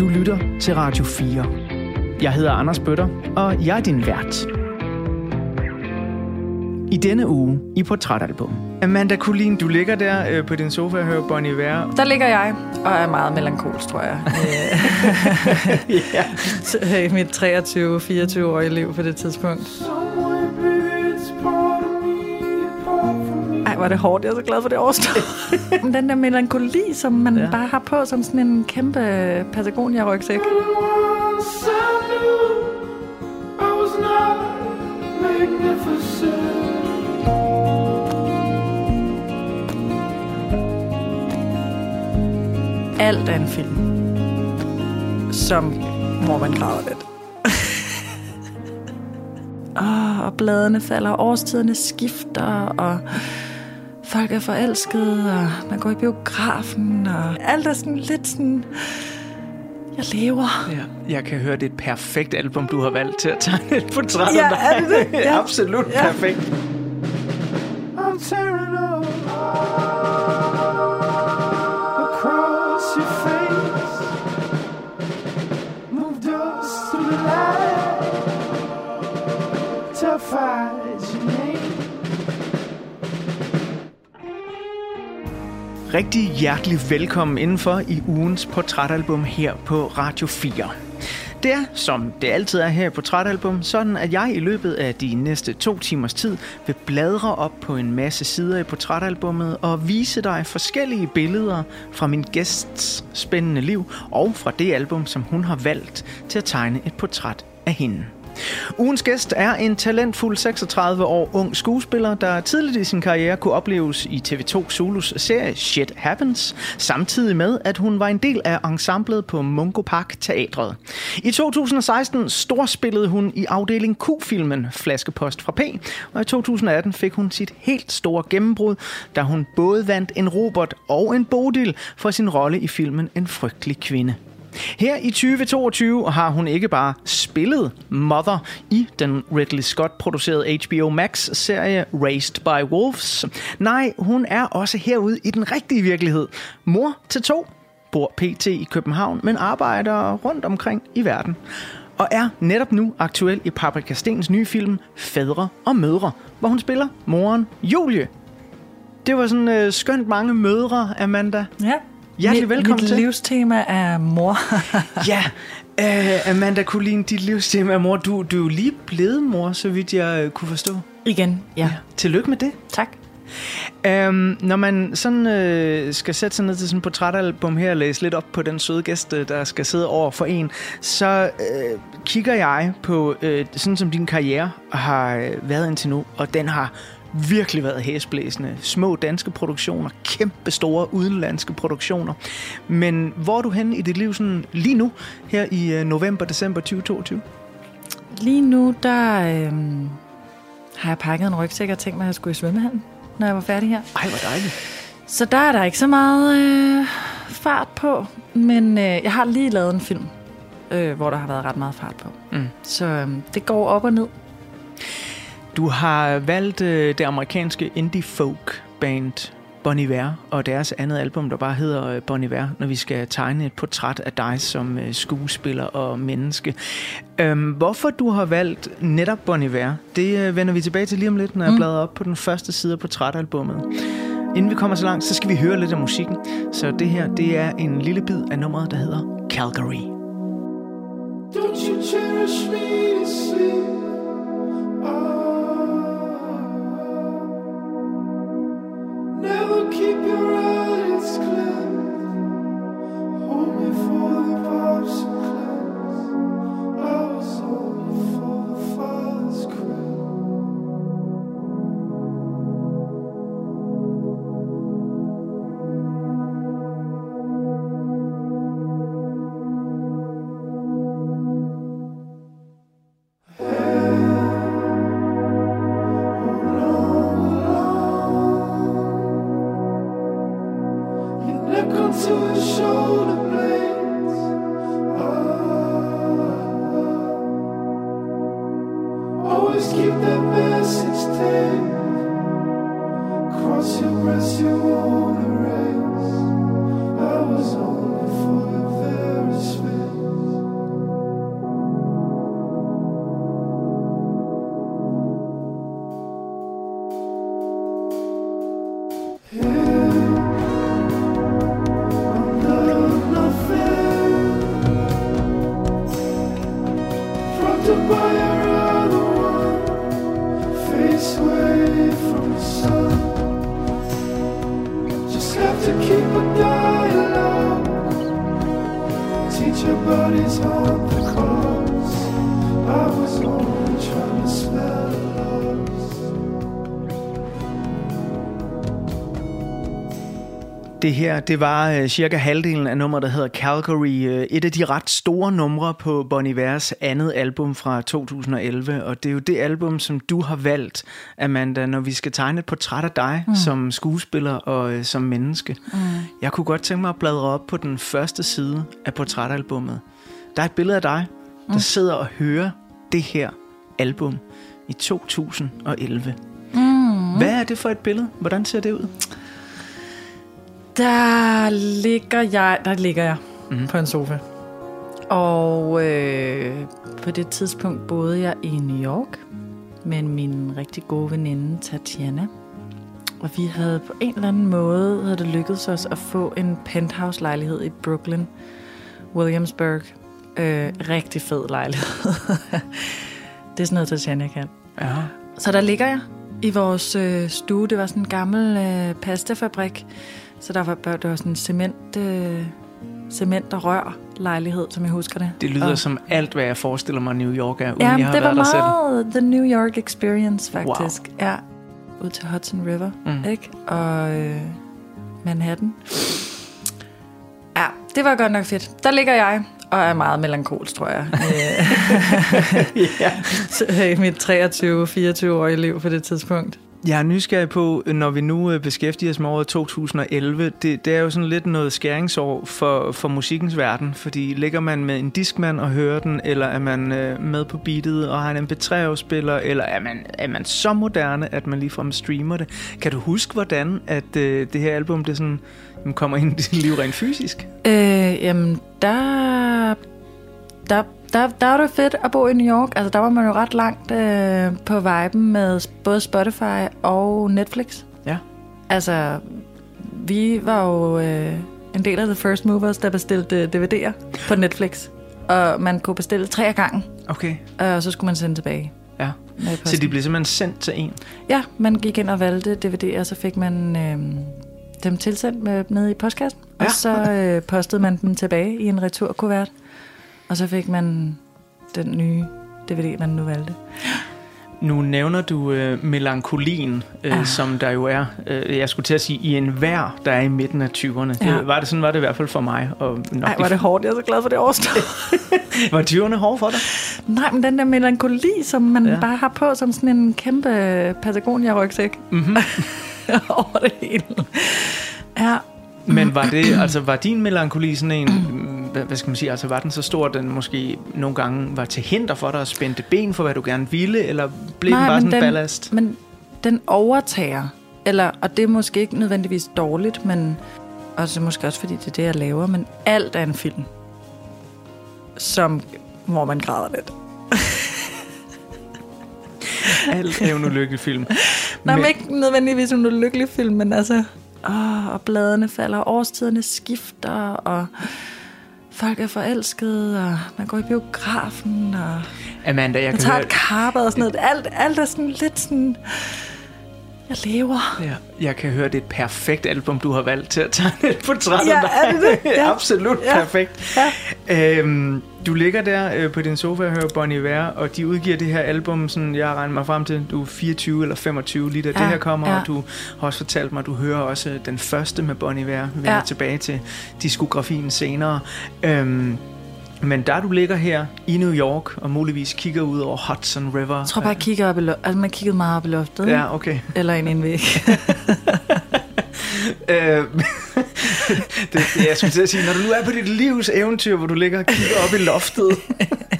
Du lytter til Radio 4. Jeg hedder Anders Bøtter, og jeg er din vært. I denne uge i Portrætalbum. Amanda Kulin, du ligger der øh, på din sofa og hører Bon Iver. Der ligger jeg og er meget melankolsk, tror jeg. ja. I mit 23-24-årige liv på det tidspunkt. Hvor er det hårdt. Jeg er så glad for det overstået. Den der melankoli, som man ja. bare har på som sådan en kæmpe Patagonia-rygsæk. Alt er en film, som hvor man græder lidt. oh, og bladene falder, årstiderne skifter, og folk er forelskede, og man går i biografen, og alt er sådan lidt sådan... Jeg lever. Ja, jeg kan høre, det er et perfekt album, du har valgt til at tegne et portræt Ja, af dig. er det det? Ja. Absolut Ja. perfekt. Rigtig hjertelig velkommen indenfor i ugens portrætalbum her på Radio 4. Det er, som det altid er her i Portrætalbum, sådan at jeg i løbet af de næste to timers tid vil bladre op på en masse sider i portrætalbummet og vise dig forskellige billeder fra min gæsts spændende liv og fra det album, som hun har valgt til at tegne et portræt af hende. Ugens gæst er en talentfuld 36 år ung skuespiller, der tidligt i sin karriere kunne opleves i TV2 Zulus serie Shit Happens, samtidig med, at hun var en del af ensemblet på Mungo Park Teatret. I 2016 storspillede hun i afdeling Q-filmen Flaskepost fra P, og i 2018 fik hun sit helt store gennembrud, da hun både vandt en Robert og en Bodil for sin rolle i filmen En frygtelig kvinde. Her i 2022 har hun ikke bare spillet Mother i den Ridley Scott-producerede HBO Max-serie Raised by Wolves. Nej, hun er også herude i den rigtige virkelighed. Mor til to, bor pt. i København, men arbejder rundt omkring i verden. Og er netop nu aktuel i Paprika Stens nye film Fædre og Mødre, hvor hun spiller moren Julie. Det var sådan øh, skønt mange mødre, Amanda. Ja. Hjertelig mit, velkommen mit til. livstema er mor. Ja, øh, Amanda Kulin, dit livstema er mor. Du, du er jo lige blevet mor, så vidt jeg øh, kunne forstå. Igen, ja. ja. Tillykke med det. Tak. Um, når man sådan øh, skal sætte sig ned til sådan et portrætalbum her og læse lidt op på den søde gæst, øh, der skal sidde over for en, så øh, kigger jeg på, øh, sådan som din karriere har været indtil nu, og den har virkelig været hæsblæsende. Små danske produktioner, kæmpe store udenlandske produktioner. Men hvor er du henne i dit liv sådan lige nu, her i øh, november-december 2022? Lige nu, der øhm, har jeg pakket en rygsæk og tænkt mig, at jeg skulle i svømmehallen, når jeg var færdig her. Ej, hvor dejligt. Så der er der ikke så meget øh, fart på, men øh, jeg har lige lavet en film, øh, hvor der har været ret meget fart på. Mm. Så øh, det går op og ned. Du har valgt øh, det amerikanske indie folk band Bon Iver og deres andet album, der bare hedder øh, Bon Iver, når vi skal tegne et portræt af dig som øh, skuespiller og menneske. Øhm, hvorfor du har valgt netop Bon Iver, det øh, vender vi tilbage til lige om lidt, når jeg Mm. bladrer op på den første side af portrætalbummet. Inden vi kommer så langt, så skal vi høre lidt af musikken. Så det her, det er en lille bid af nummeret, der hedder Calgary. Don't you cherish me to sleep? Det her, det var øh, cirka halvdelen af nummeret, der hedder Calgary. Øh, et af de ret store numre på Bon Ivers andet album fra 2011. Og det er jo det album, som du har valgt, Amanda, når vi skal tegne et portræt af dig mm. som skuespiller og øh, som menneske. Mm. Jeg kunne godt tænke mig at bladre op på den første side af portrætalbummet. Der er et billede af dig, der mm. sidder og hører det her album i 2011. Mm. Hvad er det for et billede? Hvordan ser det ud? Der ligger jeg, der ligger jeg mm. på en sofa. Og øh, på det tidspunkt boede jeg i New York med min rigtig gode veninde Tatiana. Og vi havde på en eller anden måde, havde det lykkedes os at få en penthouse-lejlighed i Brooklyn, Williamsburg. Øh, rigtig fed lejlighed. det er sådan noget, Tatiana kan. Ja. Så der ligger jeg i vores øh, stue. Det var sådan en gammel øh, pastafabrik. Så der var, der var sådan en cement, øh, cement og rør lejlighed, som jeg husker det. Det lyder og, som alt, hvad jeg forestiller mig, New York er, uden Ja, jeg har det var været der selv. meget The New York Experience, faktisk. Wow. Ja, ud til Hudson River, Mm. ikke? Og øh, Manhattan. Ja, det var godt nok fedt. Der ligger jeg og er meget melankolsk, tror jeg. ja. I mit 23-24-årige liv på det tidspunkt. Jeg er nysgerrig på, når vi nu øh, beskæftiger os med året 2011, det, det er jo sådan lidt noget skæringsår for, for musikkens verden, fordi ligger man med en diskmand og hører den, eller er man øh, med på beatet og har en MP3-afspiller, eller er man, er man så moderne, at man ligefrem streamer det? Kan du huske, hvordan at øh, det her album det sådan, jamen, kommer ind i dit liv rent fysisk? Øh, jamen, der, der, der, der var det fedt at bo i New York. Altså, der var man jo ret langt øh, på viben med både Spotify og Netflix. Ja. Altså, vi var jo øh, en del af The First Movers, der bestilte DVD'er på Netflix. Og man kunne bestille tre af gangen, Okay, og så skulle man sende tilbage. ja. Så de blev simpelthen sendt til en? Ja, man gik ind og valgte DVD'er, så fik man øh, dem tilsendt med, nede i postkassen. Ja. Og så øh, postede man dem tilbage i en returkuvert. Og så fik man den nye DVD, man nu valgte. Nu nævner du øh, melankolien, øh, Ah. som der jo er, øh, jeg skulle til at sige, i en hver, der er i midten af 20'erne. Ja. Det, var det sådan var det i hvert fald for mig. Og nok Nej, var de- det hårdt. Jeg er så glad for det årstal. var 20'erne hårde for dig? Nej, men den der melankoli, som man Ja. ja. bare har på som sådan en kæmpe Patagonia-rygsæk Mm-hmm. over det hele. Ja, Men var det, altså var din melankoli sådan en, hvad, hvad skal man sige, altså var den så stor, at den måske nogle gange var til hinder for dig at spænde ben for, hvad du gerne ville, eller blev den Nej, bare men sådan en den- ballast? men den overtager. Eller, og det er måske ikke nødvendigvis dårligt, men også måske også fordi det er det, jeg laver, men alt er en film, som, hvor man græder lidt. Alt er jo en ulykkelig film. Nej, men Men- ikke nødvendigvis en ulykkelig film, men altså, åh, og bladene falder, og årstiderne skifter, og folk er forelskede, og man går i biografen, og Amanda, jeg man kan tager høre, et karbad og sådan noget. Alt, alt er sådan lidt sådan, jeg lever. ja, jeg kan høre, det er et perfekt album, du har valgt til at tegne et portræt Ja, af er det det? Ja. Absolut Ja. perfekt. Ja. Øhm, du ligger der øh, på din sofa og hører Bon Iver, og de udgiver det her album, sådan jeg regner mig frem til, du er 24 eller 25 lige da Ja, det her kommer, ja. og du har også fortalt mig, du hører også den første med Bon Iver. Vi Ja. tilbage til diskografien senere. Øhm, men der du ligger her i New York, og muligvis kigger ud over Hudson River. Jeg tror bare, jeg kigger op i loftet. Altså, man kiggede meget op i loftet. Ja, okay. Eller ind i en væg. Øh, det, det, jeg skulle til at sige, når du nu er på dit livs eventyr, hvor du ligger og kigger op i loftet.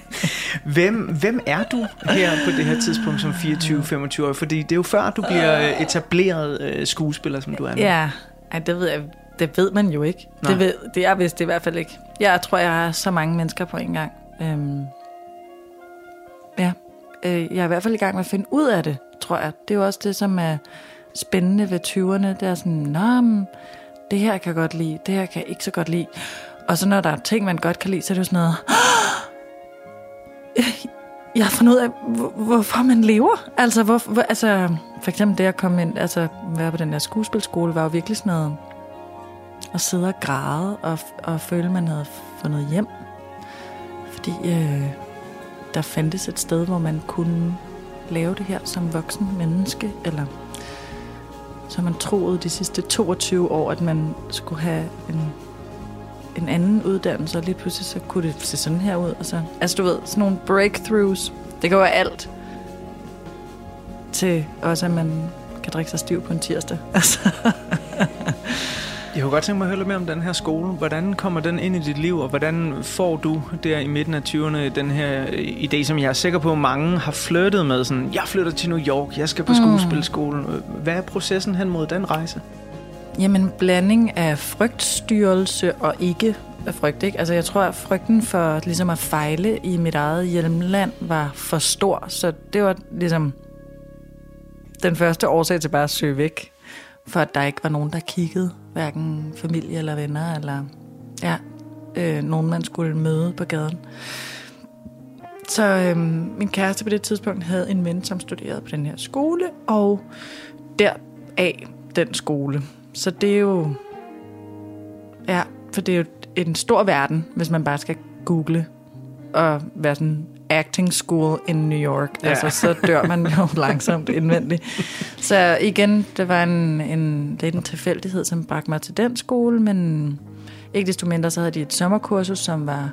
Hvem, hvem er du her på det her tidspunkt som 24-25 år? Fordi det er jo før, du bliver øh, etableret øh, skuespiller, som du er nu. ja, Ej, det ved jeg. Det ved man jo ikke. Nej. Det, ved, det er vist det i hvert fald ikke. Jeg tror, jeg har så mange mennesker på en gang. Øhm, ja, øh, jeg er i hvert fald i gang med at finde ud af det, tror jeg. Det er jo også det, som er spændende ved 20'erne. Det er sådan, Nå, men, det her kan jeg godt lide, det her kan jeg ikke så godt lide. Og så når der er ting, man godt kan lide, så er det jo sådan noget... Jeg har fundet ud af, hvor- hvorfor man lever. Altså, hvor, hvor, altså, for eksempel det at komme ind, altså være på den der skuespilskole, var jo virkelig sådan noget at sidde og græde og, og føle, man havde fundet hjem fordi øh, der fandtes et sted, hvor man kunne lave det her som voksen menneske, eller så man troede de sidste 22 år, at man skulle have en, en anden uddannelse, og lige pludselig så kunne det se sådan her ud. Og så, altså du ved, sådan nogle breakthroughs, det kan være alt, til også at man kan drikke sig stiv på en tirsdag. Altså. Jeg kunne godt tænke mig at høre lidt mere om den her skole. Hvordan kommer den ind i dit liv, og hvordan får du der i midten af 20'erne den her idé, som jeg er sikker på, at mange har flyttet med? Sådan, jeg flytter til New York, jeg skal på skuespilskole. Hvad er processen hen mod den rejse? Jamen, blanding af frygtstyrelse og ikke af frygt, ikke? Altså, jeg tror, at frygten for ligesom at fejle i mit eget hjemland var for stor, så det var ligesom den første årsag til bare at søge væk, for at der ikke var nogen, der kiggede, hverken familie eller venner, eller ja, øh, nogen, man skulle møde på gaden. Så øh, min kæreste på det tidspunkt havde en ven, som studerede på den her skole, og deraf den skole. Så det er jo... Ja, for det er jo en stor verden, hvis man bare skal google og være sådan acting school in New York. Ja. Altså, så dør man jo langsomt indvendigt. Så igen, det var en, en, det er en tilfældighed, som bragte mig til den skole, men ikke desto mindre, så havde de et sommerkursus, som var,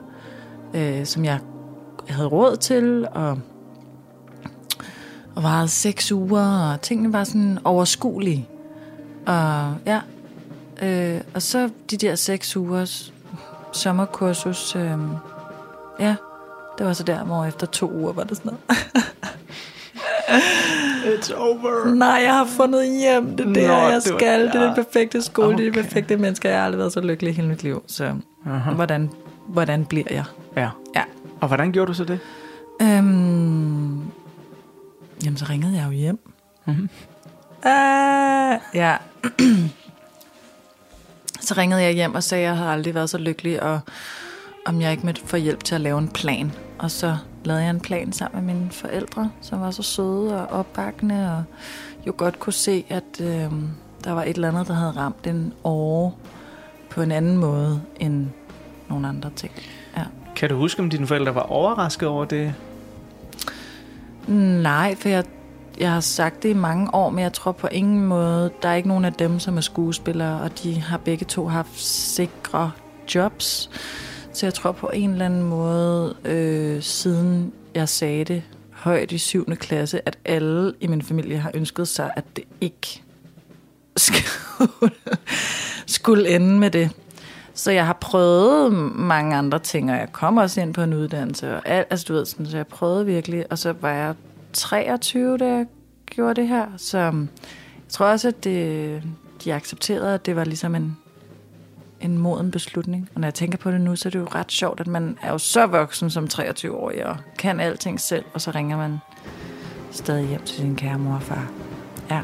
øh, som jeg havde råd til, og, og varede seks uger, og tingene var sådan overskuelige. Og ja, øh, og så de der seks ugers sommerkursus, øh, ja, det var så der, hvor efter to uger var det sådan noget. It's over. Nej, jeg har fundet hjem. Det er der, Nå, jeg det var- skal. Det er den perfekte skole. Okay. Det er det perfekte menneske. Jeg har aldrig været så lykkelig i hele mit liv. Så Aha. hvordan, hvordan bliver jeg? Ja. Ja. Og hvordan gjorde du så det? Øhm, jamen, så ringede jeg jo hjem. Mhm. Uh, ja. så ringede jeg hjem og sagde, at jeg havde aldrig været så lykkelig, og om jeg ikke måtte få hjælp til at lave en plan. Og så lavede jeg en plan sammen med mine forældre, som var så søde og opbakkende, og jo godt kunne se, at øh, der var et eller andet, der havde ramt en åre på en anden måde end nogle andre ting. Ja. Kan du huske, om dine forældre var overrasket over det? Nej, for jeg, jeg har sagt det i mange år, men jeg tror på ingen måde, der er ikke nogen af dem, som er skuespillere, og de har begge to haft sikre jobs. Så jeg tror på en eller anden måde, øh, siden jeg sagde det højt i 7. klasse, at alle i min familie har ønsket sig, at det ikke skulle, skulle ende med det. Så jeg har prøvet mange andre ting, og jeg kom også ind på en uddannelse. Og alt, altså du ved, sådan, så jeg prøvede virkelig. Og så var jeg 23, da jeg gjorde det her. Så øhm, jeg tror også, at det, de accepterede, at det var ligesom en, en moden beslutning. Og når jeg tænker på det nu, så er det jo ret sjovt, at man er jo så voksen som 23-årig og kan alting selv, og så ringer man stadig hjem til sin kære mor og far. Ja,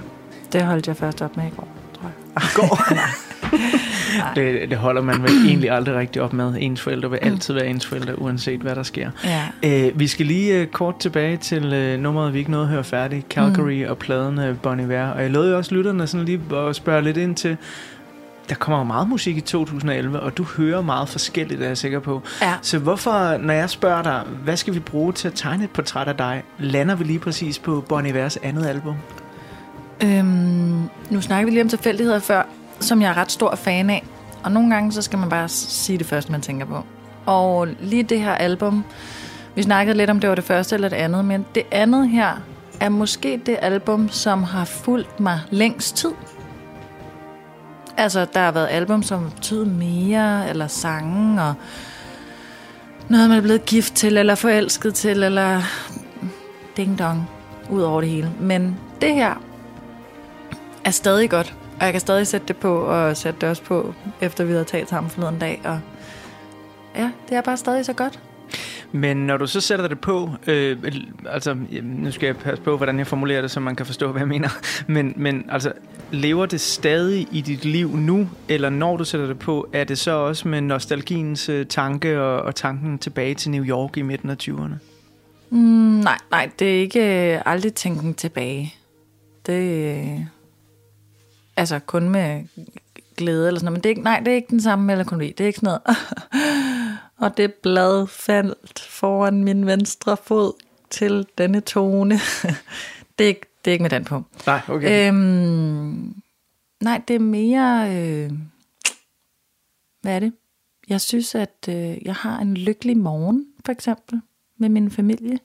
det holdt jeg først op med i går, tror jeg. Går. det, det holder man vel egentlig aldrig rigtig op med. Ens forældre vil altid være ens forældre, uanset hvad der sker. Ja. Øh, vi skal lige øh, kort tilbage til øh, nummeret, vi ikke nåede at høre færdigt. Calgary mm. og pladen øh, Bon Iver. Og jeg lovede jo også lytterne sådan lige at spørge lidt ind til... Der kommer jo meget musik i 2011, og du hører meget forskelligt, er jeg sikker på. Ja. Så hvorfor, når jeg spørger dig, hvad skal vi bruge til at tegne et portræt af dig, lander vi lige præcis på Bon Ivers andet album? Øhm, nu snakker vi lige om tilfældigheder før, som jeg er ret stor fan af. Og nogle gange, så skal man bare sige det første, man tænker på. Og lige det her album, vi snakkede lidt om, det var det første eller det andet, men det andet her er måske det album, som har fulgt mig længst tid. Altså, der har været album, som betyder mere, eller sange, og noget, man er blevet gift til, eller forelsket til, eller ding dong, ud over det hele. Men det her er stadig godt, og jeg kan stadig sætte det på, og sætte det også på, efter vi havde talt sammen forleden dag, og ja, det er bare stadig så godt. Men når du så sætter det på, øh, altså nu skal jeg passe på, hvordan jeg formulerer det, så man kan forstå, hvad jeg mener. Men, men altså, lever det stadig i dit liv nu, eller når du sætter det på, er det så også med nostalgiens øh, tanke og, og tanken tilbage til New York i midten af 20'erne? Mm, nej, nej, det er ikke øh, aldrig tænken tilbage. Det er øh, altså kun med glæde eller sådan noget, men det er ikke, nej, det er ikke den samme melankoli. Det er ikke sådan noget, og det blad faldt foran min venstre fod til denne tone. det, er, ikke- det er ikke med den på. Nej, okay. Øhm, nej, det er mere... Øh, hvad er det? Jeg synes, at øh, jeg har en lykkelig morgen, for eksempel, med min familie,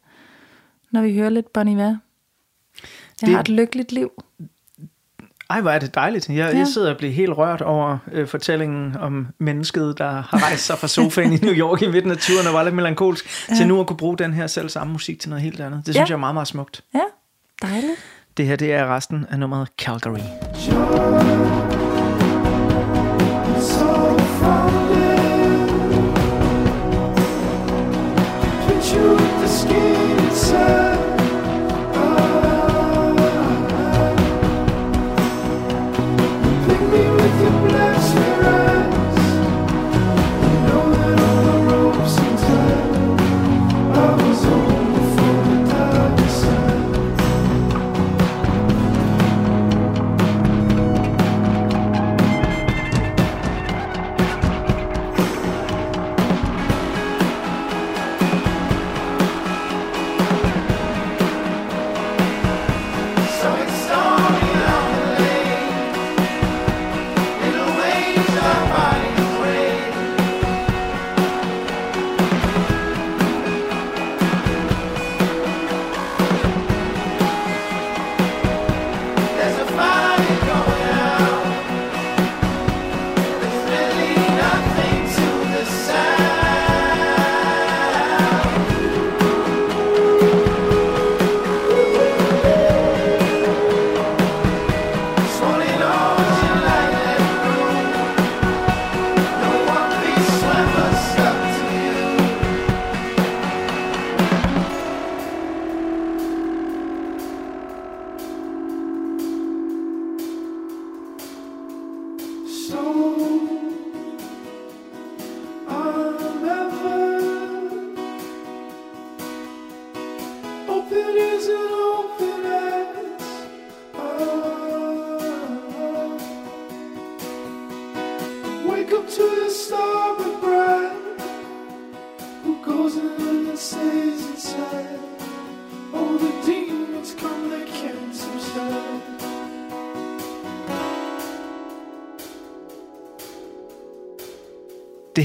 når vi hører lidt Bon Iver. Jeg Det- det... har et lykkeligt liv. Ej, hvor er det dejligt. Jeg, ja. Jeg sidder og bliver helt rørt over øh, fortællingen om mennesket, der har rejst sig fra sofaen i New York i midten af 20'erne og var lidt melankolsk, ja. til nu at kunne bruge den her selv samme musik til noget helt andet. Det synes Ja. jeg er meget, meget smukt. Ja, dejligt. Det her, det er resten af nummeret Calgary. So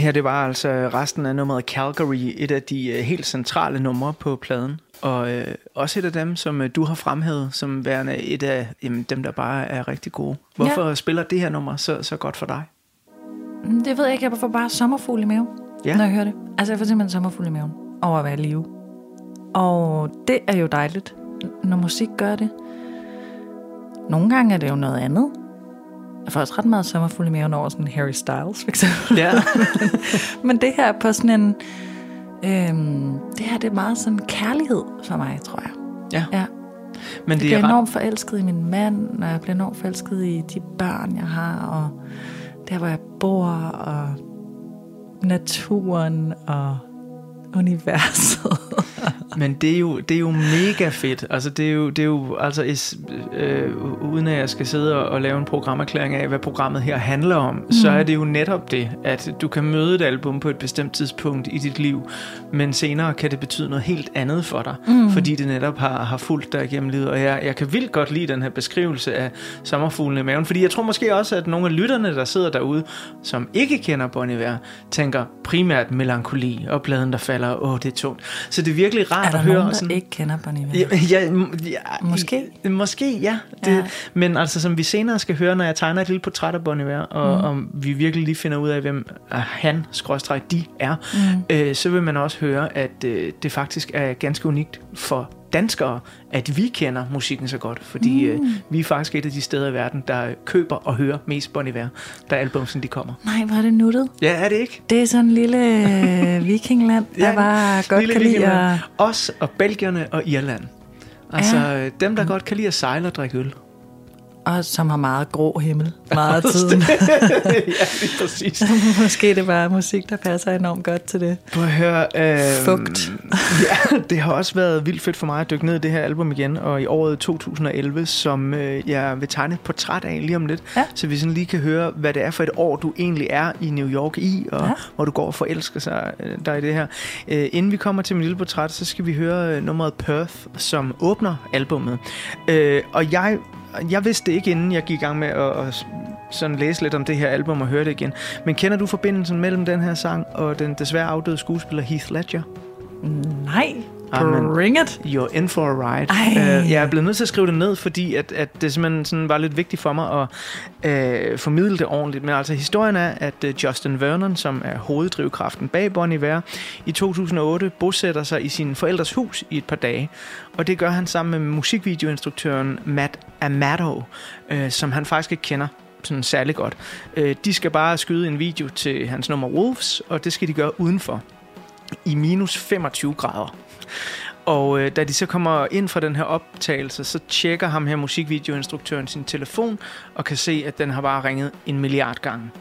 her, det var altså resten af nummeret Calgary, et af de øh, helt centrale numre på pladen. Og øh, også et af dem, som øh, du har fremhævet som værende et af jamen, dem, der bare er rigtig gode. Hvorfor ja. spiller det her nummer så, så godt for dig? Mm, Det ved jeg ikke, jeg får bare sommerfugl i maven, Ja. ja. når jeg hører det. Altså, jeg får simpelthen sommerfugl i maven over at være i live. Og det er jo dejligt, når musik gør det. Nogle gange er det jo noget andet. Jeg får også ret meget sommerfugl i maven over sådan Harry Styles, for eksempel. Ja. Men det her er på sådan en... Øhm, det her det er meget sådan kærlighed for mig, tror jeg. ja. Ja. Men Jeg det bliver er ret, enormt forelsket i min mand, og jeg bliver enormt forelsket i de børn, jeg har, og der, hvor jeg bor, og naturen, og universet. Men det er jo, det er jo mega fedt. Altså, det er jo, det er jo altså, is, øh, uden at jeg skal sidde og, og lave en programerklæring af, hvad programmet her handler om, mm. så er det jo netop det, at du kan møde et album på et bestemt tidspunkt i dit liv, men senere kan det betyde noget helt andet for dig, mm. fordi det netop har, har fulgt dig igennem livet. Og jeg, jeg kan vildt godt lide den her beskrivelse af sommerfuglen i maven, fordi jeg tror måske også, at nogle af lytterne, der sidder derude, som ikke kender Bon Iver, tænker primært melankoli og bladen, der falder, åh, det er tungt. Så det er virkelig rart er der at høre nogen, der sådan... ikke kender Bon Iver? Ja, ja, ja, Måske. Måske, ja. Det, ja. Men altså, som vi senere skal høre, når jeg tegner et lille portræt af Bon Iver, og, mm. og vi virkelig lige finder ud af, hvem øh, han, skråstreg, de er, mm. øh, så vil man også høre, at øh, det faktisk er ganske unikt for danskere, at vi kender musikken så godt, fordi mm. øh, vi er faktisk et af de steder i verden, der køber og hører mest Bon Iver, da albumsen de kommer. Nej, er det nuttet. Ja, er det ikke? Det er sådan en lille øh, vikingland, der Ja, bare godt Lille kan lide at... Os og Belgierne og Irland. Altså ja. dem, der mm. godt kan lide at sejle og drikke øl. Og som har meget grå himmel meget af tiden. ja, lige præcis. Måske det bare musik, der passer enormt godt til det. Prøv at høre. Øh, Fugt. ja, det har også været vildt fedt for mig at dykke ned i det her album igen, og i året 2011, som øh, jeg vil tegne et portræt af lige om lidt, Ja. så vi sådan lige kan høre, hvad det er for et år, du egentlig er i New York i, og Ja. hvor du går og forelsker sig, øh, dig i det her. Øh, inden vi kommer til min lille portræt, så skal vi høre øh, nummeret Perth, som åbner albummet. Øh, og jeg jeg vidste det ikke, inden jeg gik i gang med at, at sådan læse lidt om det her album og høre det igen. Men kender du forbindelsen mellem den her sang og den desværre afdøde skuespiller Heath Ledger? Mm, nej, bring it. You're in for a ride. Ej. Uh, jeg er blevet nødt til at skrive det ned, fordi at, at det simpelthen sådan var lidt vigtigt for mig at uh, formidle det ordentligt. Men altså, historien er, at uh, Justin Vernon, som er hoveddrivkraften bag Bon Iver, i 2008 bosætter sig i sin forældres hus i et par dage. Og det gør han sammen med musikvideoinstruktøren Matt Amato, uh, som han faktisk ikke kender sådan særlig godt. Uh, de skal bare skyde en video til hans nummer Wolves, og det skal de gøre udenfor i minus 25 grader. Og øh, da de så kommer ind fra den her optagelse, så tjekker ham her musikvideoinstruktøren sin telefon, og kan se, at den har bare ringet en milliard gange.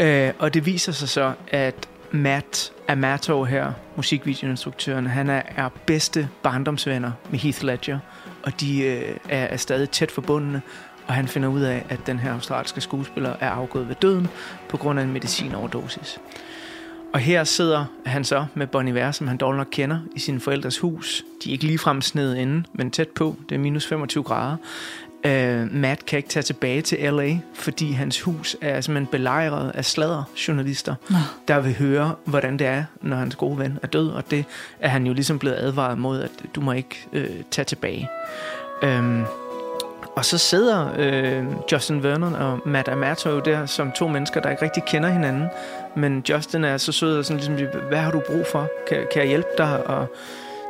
Øh, og det viser sig så, at Matt Amato her, musikvideoinstruktøren, han er, er bedste barndomsvenner med Heath Ledger, og de øh, er, er stadig tæt forbundne, og han finder ud af, at den her australske skuespiller er afgået ved døden på grund af en medicinoverdosis. Og her sidder han så med Bon Iver, som han dog nok kender, i sin forældres hus. De er ikke ligefrem sned inde, men tæt på. Det er minus 25 grader. Uh, Matt kan ikke tage tilbage til L.A., fordi hans hus er simpelthen belejret af sladderjournalister, Nå. der vil høre, hvordan det er, når hans gode ven er død. Og det er han jo ligesom blevet advaret mod, at du må ikke uh, tage tilbage. Um, og så sidder øh, Justin Vernon og Matt Amato der som to mennesker, der ikke rigtig kender hinanden. Men Justin er så sød og sådan ligesom, hvad har du brug for? Kan, kan jeg hjælpe dig? Og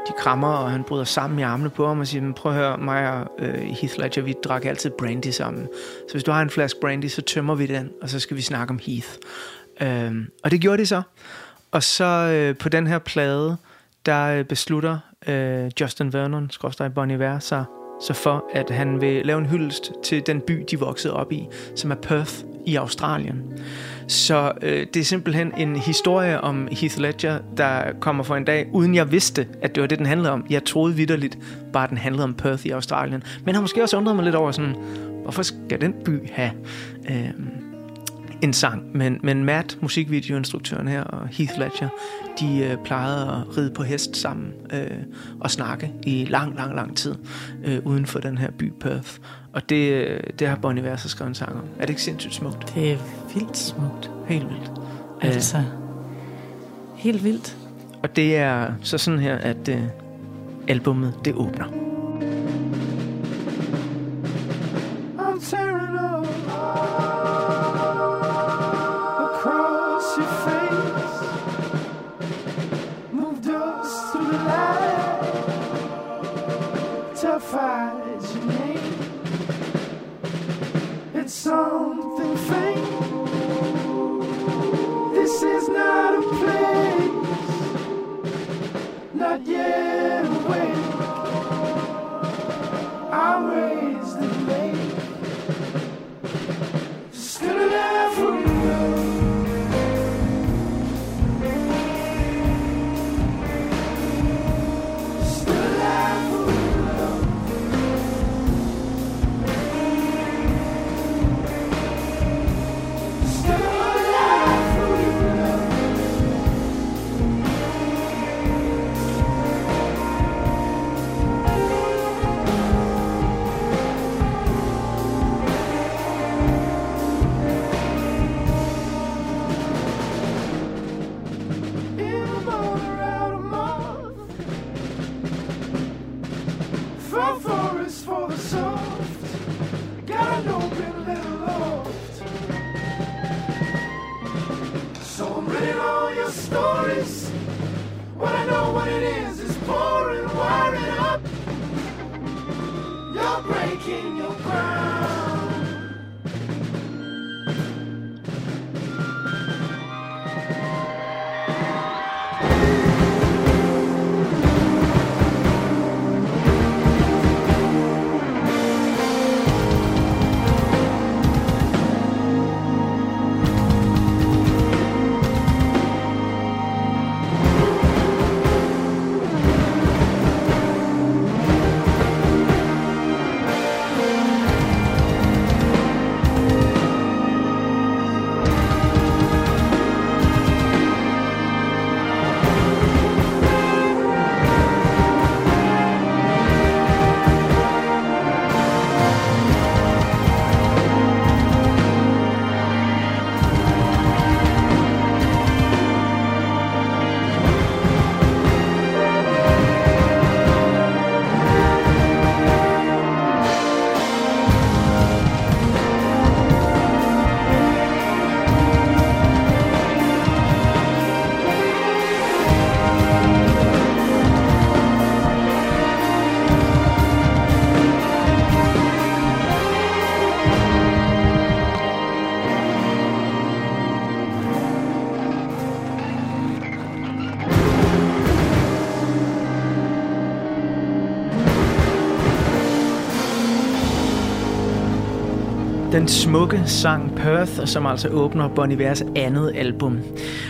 de krammer, og han bryder sammen i armene på ham og siger, "Men prøv at høre, mig og øh, Heath Ledger, vi drak altid brandy sammen. Så hvis du har en flaske brandy, så tømmer vi den, og så skal vi snakke om Heath. Øhm, og det gjorde de så. Og så øh, på den her plade, der øh, beslutter øh, Justin Vernon, skorstræk Bon Iver, sig så for, at han vil lave en hyldest til den by, de voksede op i, som er Perth i Australien. Så øh, det er simpelthen en historie om Heath Ledger, der kommer for en dag, uden jeg vidste, at det var det, den handlede om. Jeg troede vidderligt bare, at den handlede om Perth i Australien. Men har måske også undret mig lidt over sådan, hvorfor skal den by have øh, en sang? Men, men Matt, musikvideoinstruktøren her, og Heath Ledger, de øh, plejede at ride på hest sammen øh, og snakke i lang, lang, lang tid øh, uden for den her by Perth. Og det, øh, det har Bonnie Iver så skrevet en sang om. Er det ikke sindssygt smukt? Det er vildt smukt. Helt vildt. Altså, helt vildt. Og det er så sådan her, at øh, albummet det åbner. I'm tearing up across your face. Moved us through the light I find your name. It's something Still alive for you. Smukke sang Perth, som altså åbner Bon Ivers andet album.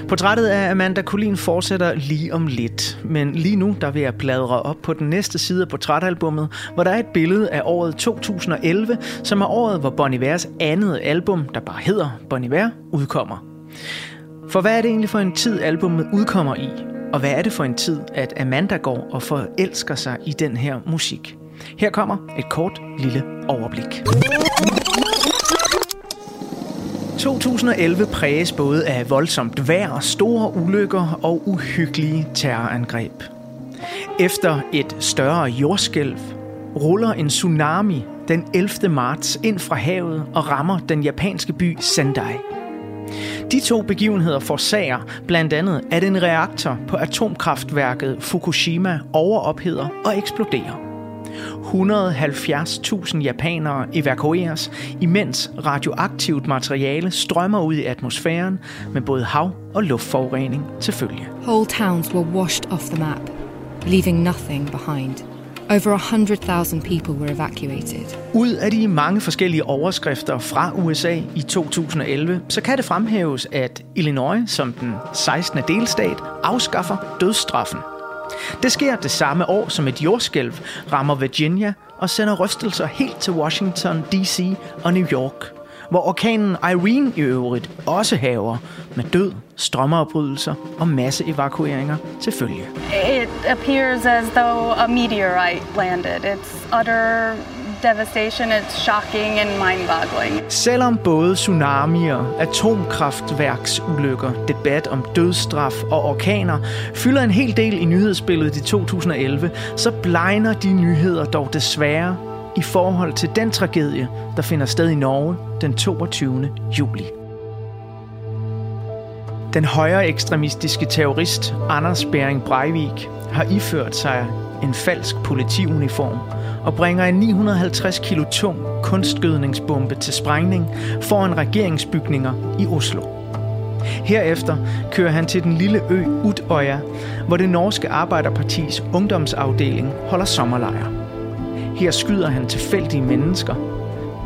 Portrættet af Amanda Collin fortsætter lige om lidt, men lige nu der vil jeg bladre op på den næste side af portrætalbummet, hvor der er et billede af året 2011, som er året, hvor Bon Ivers andet album, der bare hedder Bon Iver, udkommer. For hvad er det egentlig for en tid, albummet udkommer i? Og hvad er det for en tid, at Amanda går og forelsker sig i den her musik? Her kommer et kort lille overblik. 2011 præges både af voldsomt vejr, store ulykker og uhyggelige terrorangreb. Efter et større jordskælv ruller en tsunami den 11. marts ind fra havet og rammer den japanske by Sendai. De to begivenheder forsager blandt andet, at en reaktor på atomkraftværket Fukushima overopheder og eksploderer. 170.000 japanere evakueres, imens radioaktivt materiale strømmer ud i atmosfæren med både hav- og luftforurening til følge. Whole towns were washed off the map, leaving nothing behind. Over 100,000 people were evacuated. Ud af de mange forskellige overskrifter fra USA i 2011, så kan det fremhæves, at Illinois som den 16. delstat afskaffer dødsstraffen. Det sker det samme år, som et jordskælv rammer Virginia og sender rystelser helt til Washington D.C. og New York, hvor orkanen Irene i øvrigt også haver med død, strømmeopbrydelser og masse evakueringer til følge. It appears as though a meteorite landed. It's utter devastation. It's shocking and mind-boggling. Selvom både tsunamier, atomkraftværksulykker, debat om dødsstraf og orkaner fylder en hel del i nyhedsbilledet i 2011, så blegner de nyheder dog desværre i forhold til den tragedie, der finder sted i Norge den 22. juli. Den højere ekstremistiske terrorist Anders Bering Breivik har iført sig en falsk politiuniform og bringer en 950 kilo tung kunstgødningsbombe til sprængning foran regeringsbygninger i Oslo. Herefter kører han til den lille ø Utøya, hvor det norske Arbejderpartis ungdomsafdeling holder sommerlejr. Her skyder han tilfældige mennesker,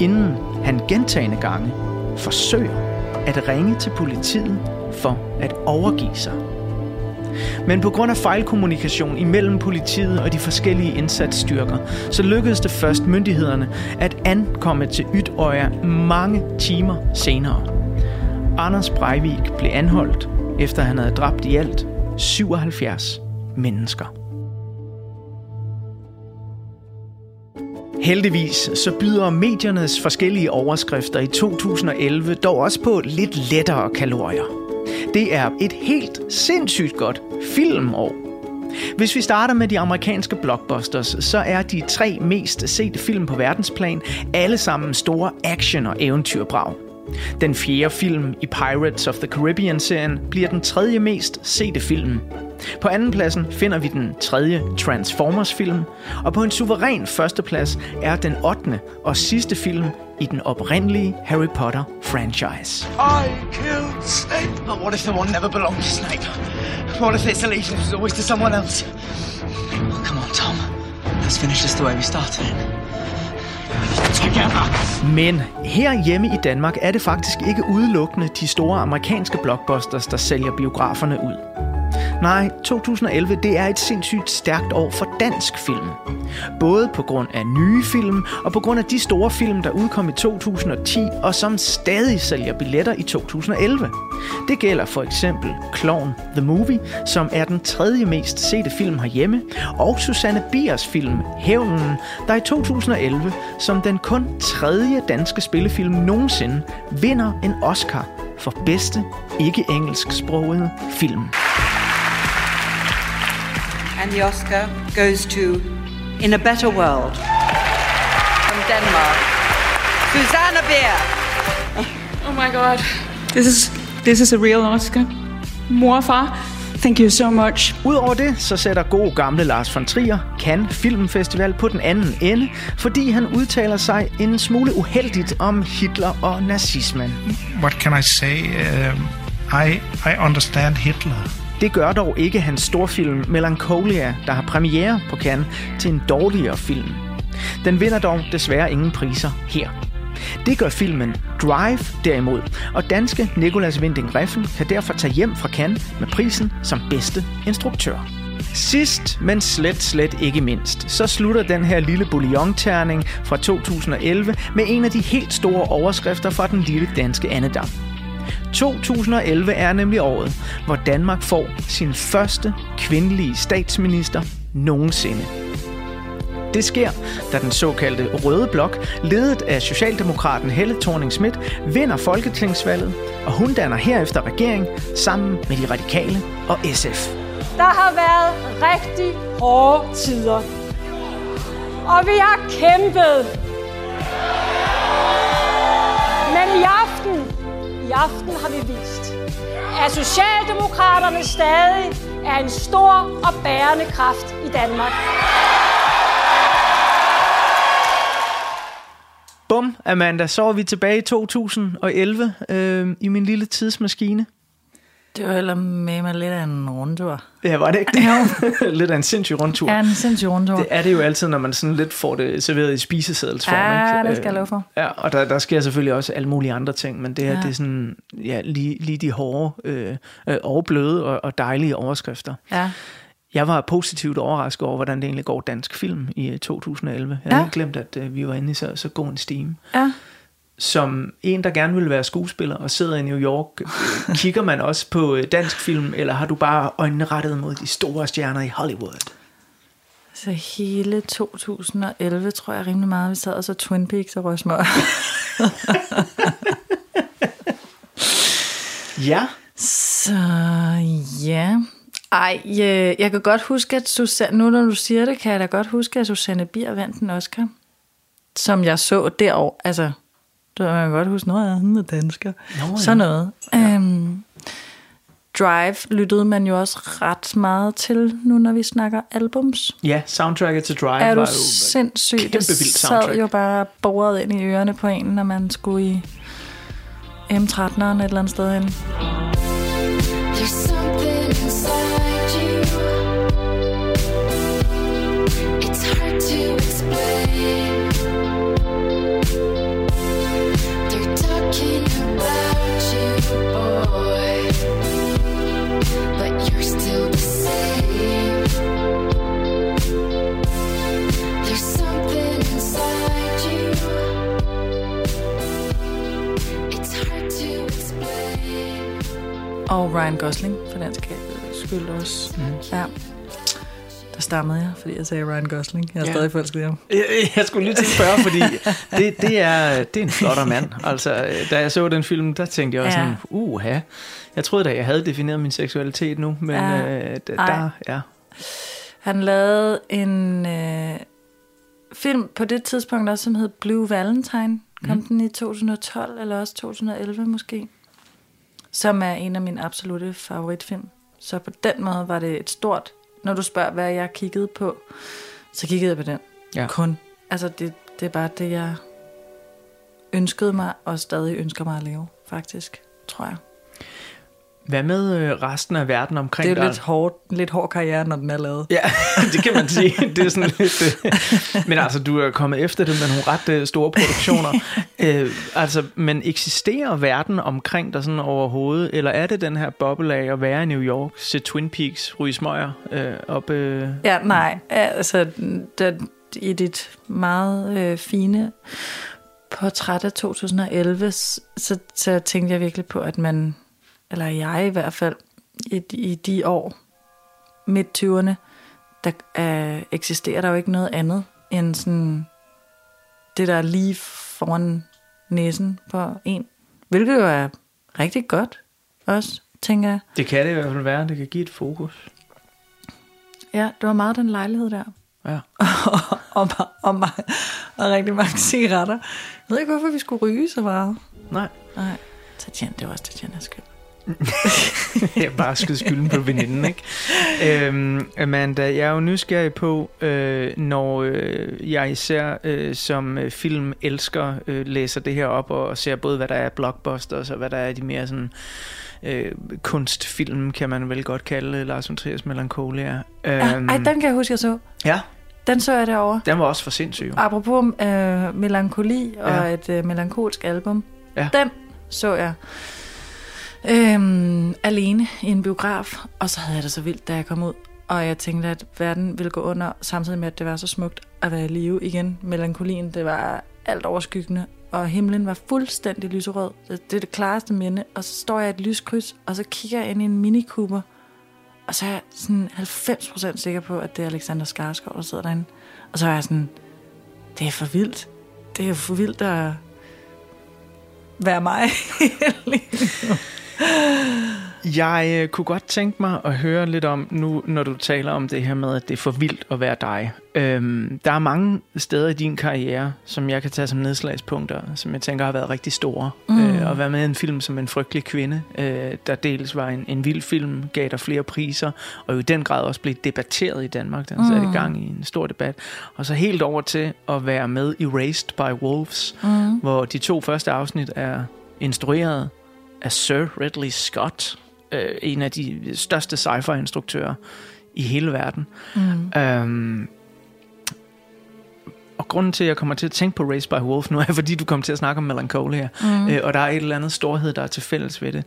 inden han gentagende gange forsøger at ringe til politiet for at overgive sig. Men på grund af fejlkommunikation imellem politiet og de forskellige indsatsstyrker, så lykkedes det først myndighederne at ankomme til Ytøya mange timer senere. Anders Breivik blev anholdt, efter han havde dræbt i alt 77 mennesker. Heldigvis så byder mediernes forskellige overskrifter i 2011 dog også på lidt lettere kalorier. Det er et helt sindssygt godt filmår. Hvis vi starter med de amerikanske blockbusters, så er de tre mest sete film på verdensplan alle sammen store action- og eventyrbrag. Den fjerde film i Pirates of the Caribbean-serien bliver den tredje mest sete film. På anden pladsen finder vi den tredje Transformers-film, og på en suveræn førsteplads er den 8. og sidste film i den oprindelige Harry Potter-franchise. I killed Snape. But what if the one never belonged to Snape? What if its allegiance was always to someone else? Oh, come on, Tom. Let's finish this the way we started it. Men her hjemme i Danmark er det faktisk ikke udelukkende de store amerikanske blockbusters, der sælger biograferne ud. Nej, 2011 det er et sindssygt stærkt år for dansk film. Både på grund af nye film og på grund af de store film, der udkom i 2010 og som stadig sælger billetter i 2011. Det gælder for eksempel Clown The Movie, som er den tredje mest sete film herhjemme, og Susanne Biers film Hævnen, der i 2011 som den kun tredje danske spillefilm nogensinde vinder en Oscar for bedste ikke-engelsksprogede film. And the Oscar goes to In a Better World from Denmark. Susanna Bier. Oh my god. This is this is a real Oscar. Mor og far, thank you so much. Udover det, så sætter god gamle Lars von Trier Cannes Filmfestival på den anden ende, fordi han udtaler sig en smule uheldigt om Hitler og nazismen. what can I say? Um, I I understand Hitler. Det gør dog ikke hans storfilm Melancholia, der har premiere på Cannes, til en dårligere film. Den vinder dog desværre ingen priser her. Det gør filmen Drive derimod, og danske Nikolas Winding Refn kan derfor tage hjem fra Cannes med prisen som bedste instruktør. Sidst, men slet, slet ikke mindst, så slutter den her lille bouillon-terning fra 2011 med en af de helt store overskrifter fra den lille danske andedam. 2011 er nemlig året, hvor Danmark får sin første kvindelige statsminister nogensinde. Det sker, da den såkaldte Røde Blok, ledet af Socialdemokraten Helle thorning Schmidt, vinder folketingsvalget, og hun danner herefter regering sammen med de radikale og SF. Der har været rigtig hårde tider. Og vi har kæmpet. Men i aften, i aften har vi vist, at Socialdemokraterne stadig er en stor og bærende kraft i Danmark. Bum, Amanda, så er vi tilbage i 2011 øh, i min lille tidsmaskine. Det var heller med mig lidt af en rundtur. Ja, var det ikke det? lidt af en sindssyg rundtur. Ja, en sindssyg rundtur. Det er det jo altid, når man sådan lidt får det serveret i spisesedelsform. Ja, ikke? det skal jeg love for. Ja, og der, der sker selvfølgelig også alle mulige andre ting, men det her, Ja. det er sådan, ja, lige, lige de hårde øh, øh, og bløde og, og dejlige overskrifter. Ja. Jeg var positivt overrasket over, hvordan det egentlig går dansk film i øh, 2011. Jeg Ja. havde helt glemt, at øh, vi var inde i så, så god en steam. Ja. Som en, der gerne vil være skuespiller og sidder i New York, øh, kigger man også på øh, dansk film, eller har du bare øjnene rettet mod de store stjerner i Hollywood? Så hele 2011, tror jeg rimelig meget, vi sad og så Twin Peaks og røg smør. Ja. Så ja. Ej, jeg, jeg kan godt huske, at Susanne, nu når du siger det, kan jeg da godt huske, at Susanne Bier vandt en Oscar. Som jeg så derovre. Altså, du ved, man kan godt huske noget af hende er dansker. Nå, ja. Sådan noget. Ja. Um, Drive lyttede man jo også ret meget til, nu når vi snakker albums. Ja, soundtracket til Drive er du var jo sindssyg? kæmpe Det vildt sad soundtrack. jo bare boret ind i ørerne på en, når man skulle i M13'eren et eller andet sted hen. There's something inside you. It's hard to explain. Og Ryan Gosling, for den skal skyld også. Mm. Ja. Der stammede jeg, fordi jeg sagde Ryan Gosling. Jeg er Ja. stadig forelsket i ham. Jeg, jeg skulle lige til at spørge, fordi det, det, er, det er en flotter mand. Altså, da jeg så den film, der tænkte jeg også Ja. sådan, uha. Jeg troede da, jeg havde defineret min seksualitet nu, men Ja. øh, d- der, ja. Han lavede en øh, film på det tidspunkt også, som hed Blue Valentine. Kom mm. den i 2012, eller også 2011 måske. Som er en af mine absolute favoritfilm. Så på den måde var det et stort... Når du spørger, hvad jeg kiggede på, så kiggede jeg på den. Ja. Kun. Altså, det, det er bare det, jeg ønskede mig, og stadig ønsker mig at lave, faktisk, tror jeg. Hvad med øh, resten af verden Det omkring er jo dig? lidt, hårdt, lidt hård karriere, når den er lavet. Ja, det kan man sige. Det er sådan lidt, øh, men altså, du er kommet efter det med nogle ret øh, store produktioner. øh, altså, men eksisterer verden omkring dig sådan overhovedet, eller er det den her boble af at være i New York, se Twin Peaks, ryge smøger øh, op... Øh, Ja, nej. Altså, den, i dit meget øh, fine portræt af 2011, s- så, så tænkte jeg virkelig på, at man, eller jeg i hvert fald, i, i de år, midt 20'erne, der øh, eksisterer der jo ikke noget andet end sådan det, der er lige foran næsen på en. Hvilket jo er rigtig godt også, tænker jeg. Det kan det i hvert fald være. Det kan give et fokus. Ja, det var meget den lejlighed der. Ja. og, og, og, og, og rigtig mange cigaretter. Jeg ved ikke, hvorfor vi skulle ryge så meget. Nej. Nej. Tatjana, det var også Tatjanas skyld. jeg bare skyde skylden på veninden, ikke? Øhm, Amanda, jeg er jo nysgerrig på, øh, når øh, jeg især øh, som øh, film elsker øh, læser det her op og ser både, hvad der er blockbusters og hvad der er de mere sådan øh, kunstfilm, kan man vel godt kalde Lars von Triers Melancholia. Ja, Øhm, ej, den kan jeg huske, jeg så. Ja. Den så jeg derovre. Den var også for sindssyg. Apropos øh, melankoli og ja. et øh, melankolsk album. Ja. Den så jeg øhm, alene i en biograf, og så havde jeg det så vildt, da jeg kom ud. Og jeg tænkte, at verden ville gå under, samtidig med, at det var så smukt at være i live igen. Melankolien, det var alt overskyggende, og himlen var fuldstændig lyserød. Det det er det klareste minde. Og så står jeg i et lyskryds, og så kigger jeg ind i en minikuber, og så er jeg sådan 90% sikker på, at det er Alexander Skarsgård, der sidder derinde. Og så er jeg sådan, det er for vildt. Det er for vildt at være mig. Jeg øh, kunne godt tænke mig at høre lidt om, nu når du taler om det her med, at det er for vildt at være dig. Øhm, der er mange steder i din karriere, som jeg kan tage som nedslagspunkter, som jeg tænker har været rigtig store. Mm. Øh, at være med i en film som En frygtelig kvinde, øh, der dels var en, en vild film, gav dig flere priser, og jo i den grad også blev debatteret i Danmark. Den satte Mm. i gang i en stor debat. Og så helt over til at være med i Raised by Wolves, Mm. hvor de to første afsnit er instrueret af Sir Ridley Scott, øh, en af de største sci-fi-instruktører i hele verden. Mm. Øhm, og grunden til, at jeg kommer til at tænke på Race by Wolf nu, er, fordi du kom til at snakke om Melancholia, Mm. øh, og der er et eller andet storhed, der er til fælles ved det.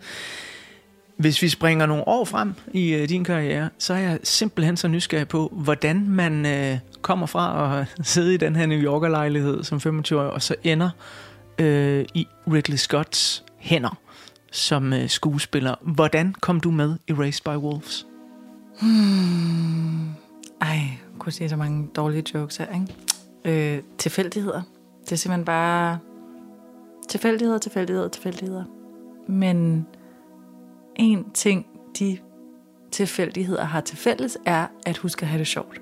Hvis vi springer nogle år frem i øh, din karriere, så er jeg simpelthen så nysgerrig på, hvordan man øh, kommer fra at sidde i den her New Yorker-lejlighed som 25 år, og så ender øh, i Ridley Scotts hænder som øh, skuespiller. Hvordan kom du med i Raised by Wolves? Hmm. Ej, jeg kunne sige så mange dårlige jokes her, ikke? Øh, tilfældigheder. Det er simpelthen bare tilfældigheder, tilfældigheder, tilfældigheder. Men en ting, de tilfældigheder har til fælles, er at huske at have det sjovt.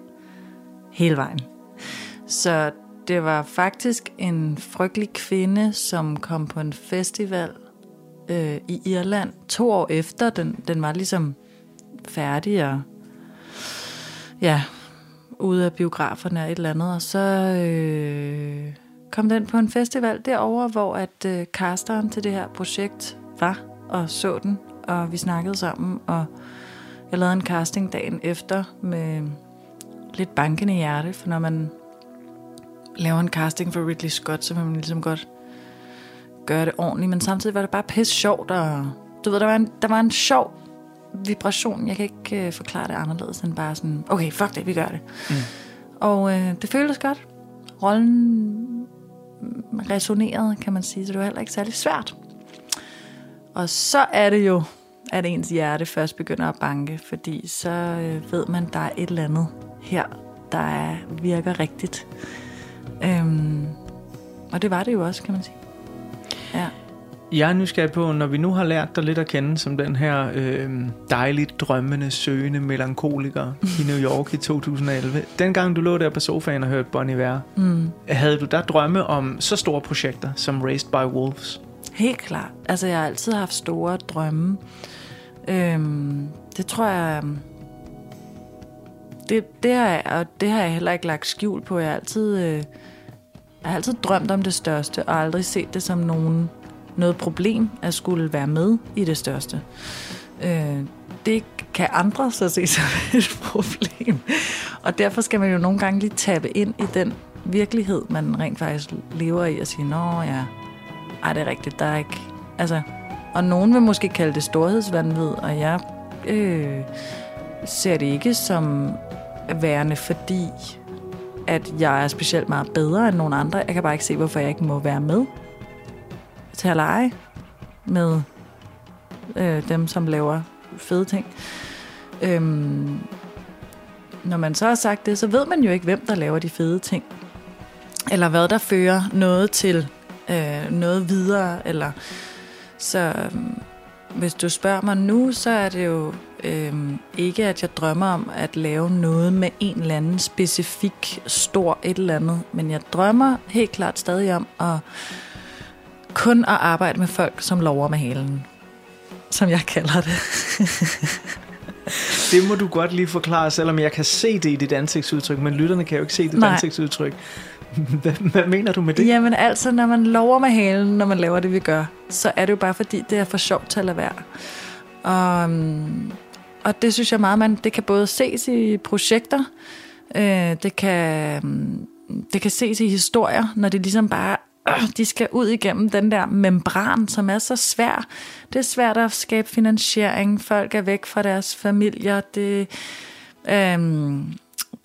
Hele vejen. Så det var faktisk en frygtelig kvinde, som kom på en festival øh, i Irland to år efter. Den, den var ligesom færdig og ja, ude af biograferne og et eller andet. Og så øh, kom den på en festival derover, hvor at øh, casteren til det her projekt var og så den, og vi snakkede sammen, og jeg lavede en casting dagen efter med lidt bankende hjerte, for når man laver en casting for Ridley Scott, så vil man ligesom godt gøre det ordentligt, men samtidig var det bare pisse sjovt, og du ved, der var en, der var en sjov vibration. Jeg kan ikke øh, forklare det anderledes end bare sådan, okay, fuck det, vi gør det. Mm. Og øh, det føltes godt. Rollen resonerede, kan man sige, så det var heller ikke særlig svært. Og så er det jo, at ens hjerte først begynder at banke, fordi så øh, ved man, der er et eller andet her, der er, virker rigtigt. Øhm, og det var det jo også, kan man sige. Ja. Jeg er nysgerrig på, når vi nu har lært dig lidt at kende som den her øh, dejligt drømmende, søgende melankoliker i New York i 2011. Dengang du lå der på sofaen og hørte Bon Iver, Mm. havde du der drømme om så store projekter som Raised by Wolves? Helt klart. Altså, jeg har altid haft store drømme. Øhm, det tror jeg... Det, det, har jeg, og det har jeg heller ikke lagt skjul på. Jeg har altid, øh, jeg har altid drømt om det største, og aldrig set det som nogen, noget problem at skulle være med i det største. Øh, det kan andre så se som et problem. Og derfor skal man jo nogle gange lige tabe ind i den virkelighed, man rent faktisk lever i, og sige, nå ja, ej, det er rigtigt, der er ikke... Altså, og nogen vil måske kalde det storhedsvandvid, og jeg øh, ser det ikke som værende, fordi at jeg er specielt meget bedre end nogen andre. Jeg kan bare ikke se, hvorfor jeg ikke må være med til at lege med øh, dem, som laver fede ting. Øhm, når man så har sagt det, så ved man jo ikke, hvem der laver de fede ting. Eller hvad der fører noget til øh, noget videre. Eller så øhm, hvis du spørger mig nu, så er det jo øhm, ikke, at jeg drømmer om at lave noget med en eller anden specifik stor et eller andet. Men jeg drømmer helt klart stadig om at kun at arbejde med folk, som lover med halen. Som jeg kalder det. Det må du godt lige forklare, selvom jeg kan se det i dit ansigtsudtryk, men lytterne kan jo ikke se dit Nej. ansigtsudtryk. Hvad, hvad mener du med det? Jamen altså, når man lover med halen, når man laver det, vi gør, så er det jo bare fordi, det er for sjovt til at lade være. Og, øhm, og det synes jeg meget, man det kan både ses i projekter, Øh, det, kan, mm, det kan ses i historier, når det ligesom bare øh, de skal ud igennem den der membran, som er så svær. Det er svært at skabe finansiering. Folk er væk fra deres familier. Det, øhm,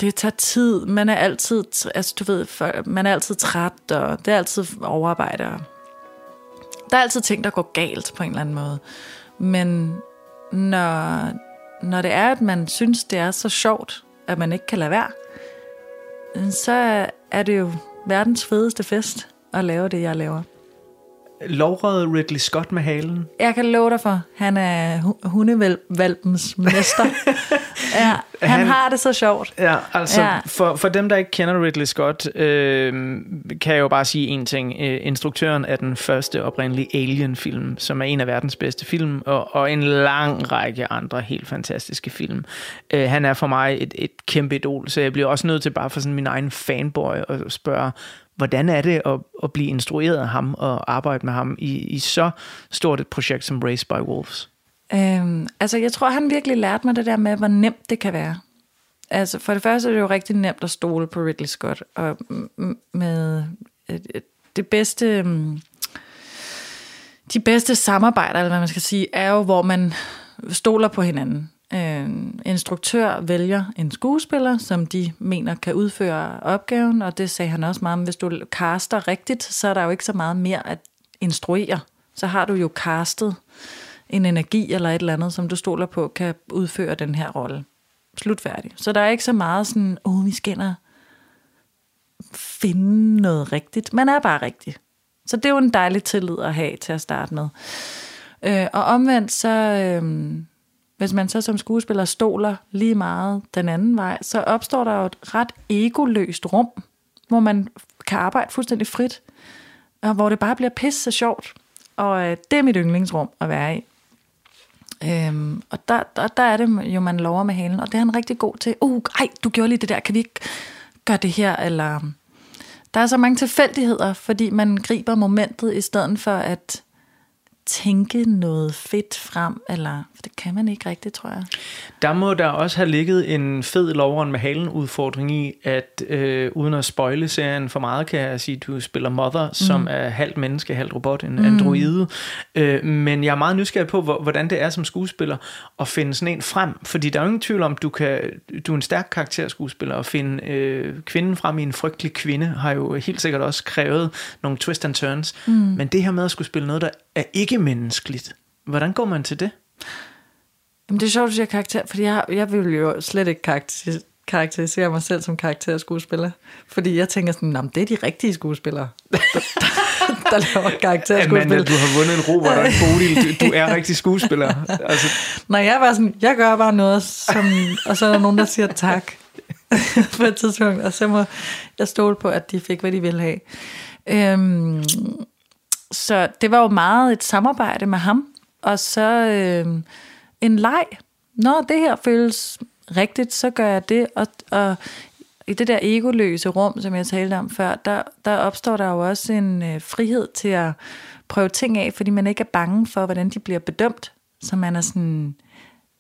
det tager tid. Man er altid, altså du ved, man er altid træt, og det er altid overarbejde. Der er altid ting, der går galt på en eller anden måde. Men når, når det er, at man synes, det er så sjovt, at man ikke kan lade være, så er det jo verdens fedeste fest at lave det, jeg laver. Lovrede Ridley Scott med halen. Jeg kan love dig for, han er hu- hundevalpens mester. ja, han, Han- har det så sjovt. Ja, altså ja. For, for dem, der ikke kender Ridley Scott, øh, kan jeg jo bare sige en ting. Øh, instruktøren af den første oprindelige Alien-film, som er en af verdens bedste film, og, og en lang række andre helt fantastiske film. Øh, han er for mig et, et kæmpe idol, så jeg bliver også nødt til bare for sådan min egen fanboy at spørge, hvordan er det at, at blive instrueret af ham og arbejde med ham i, i så stort et projekt som Race by Wolves? Øhm, altså, jeg tror, han virkelig lærte mig det der med, hvor nemt det kan være. Altså, for det første er det jo rigtig nemt at stole på Ridley Scott, og med øh, øh, det bedste... Mm, de bedste samarbejder, eller hvad man skal sige, er jo, hvor man stoler på hinanden. Øh, instruktør vælger en skuespiller, som de mener kan udføre opgaven, og det sagde han også meget om. Hvis du caster rigtigt, så er der jo ikke så meget mere at instruere. Så har du jo castet en energi eller et eller andet, som du stoler på, kan udføre den her rolle. Slutfærdig. Så der er ikke så meget sådan, åh, oh, vi skal ind finde noget rigtigt. Man er bare rigtig. Så det er jo en dejlig tillid at have til at starte med. Øh, og omvendt så, øh, hvis man så som skuespiller stoler lige meget den anden vej, så opstår der jo et ret egoløst rum, hvor man kan arbejde fuldstændig frit, og hvor det bare bliver pisse sjovt. Og øh, det er mit yndlingsrum at være i. Øhm, og der, der, der er det jo, man lover med halen, og det er han rigtig god til. Uh, ej, du gjorde lige det der, kan vi ikke gøre det her? Eller, der er så mange tilfældigheder, fordi man griber momentet, i stedet for at tænke noget fedt frem, eller for det kan man ikke rigtigt, tror jeg. Der må der også have ligget en fed loveren med halen udfordring i, at øh, uden at spoile serien for meget, kan jeg sige, at du spiller Mother, mm. som er halvt menneske, halvt robot, en mm. androide. Øh, men jeg er meget nysgerrig på, hvor- hvordan det er som skuespiller at finde sådan en frem. Fordi der er jo ingen tvivl om, du, kan, du er en stærk karakterskuespiller, og finde øh, kvinden frem i en frygtelig kvinde, har jo helt sikkert også krævet nogle twist and turns. Mm. Men det her med at skulle spille noget, der er ikke menneskeligt, hvordan går man til det? Jamen, det er sjovt, at du siger karakter, fordi jeg, jeg vil jo slet ikke karakter, karakterisere mig selv som karakterskuespiller. Fordi jeg tænker sådan, "Nå, men det er de rigtige skuespillere, der, der laver Amanda, karakterskudspil. du har vundet en Robert og en Bodil. Du, du er rigtig skuespiller. Altså, Nej, jeg er bare sådan, jeg gør bare noget, som, og så er der nogen, der siger tak på et tidspunkt, og så må jeg stole på, at de fik, hvad de ville have. Øhm, så det var jo meget et samarbejde med ham, og så øh, en leg. Når det her føles rigtigt, så gør jeg det, og, og i det der egoløse rum, som jeg talte om før, der, der opstår der jo også en øh, frihed til at prøve ting af, fordi man ikke er bange for, hvordan de bliver bedømt. Så man er sådan...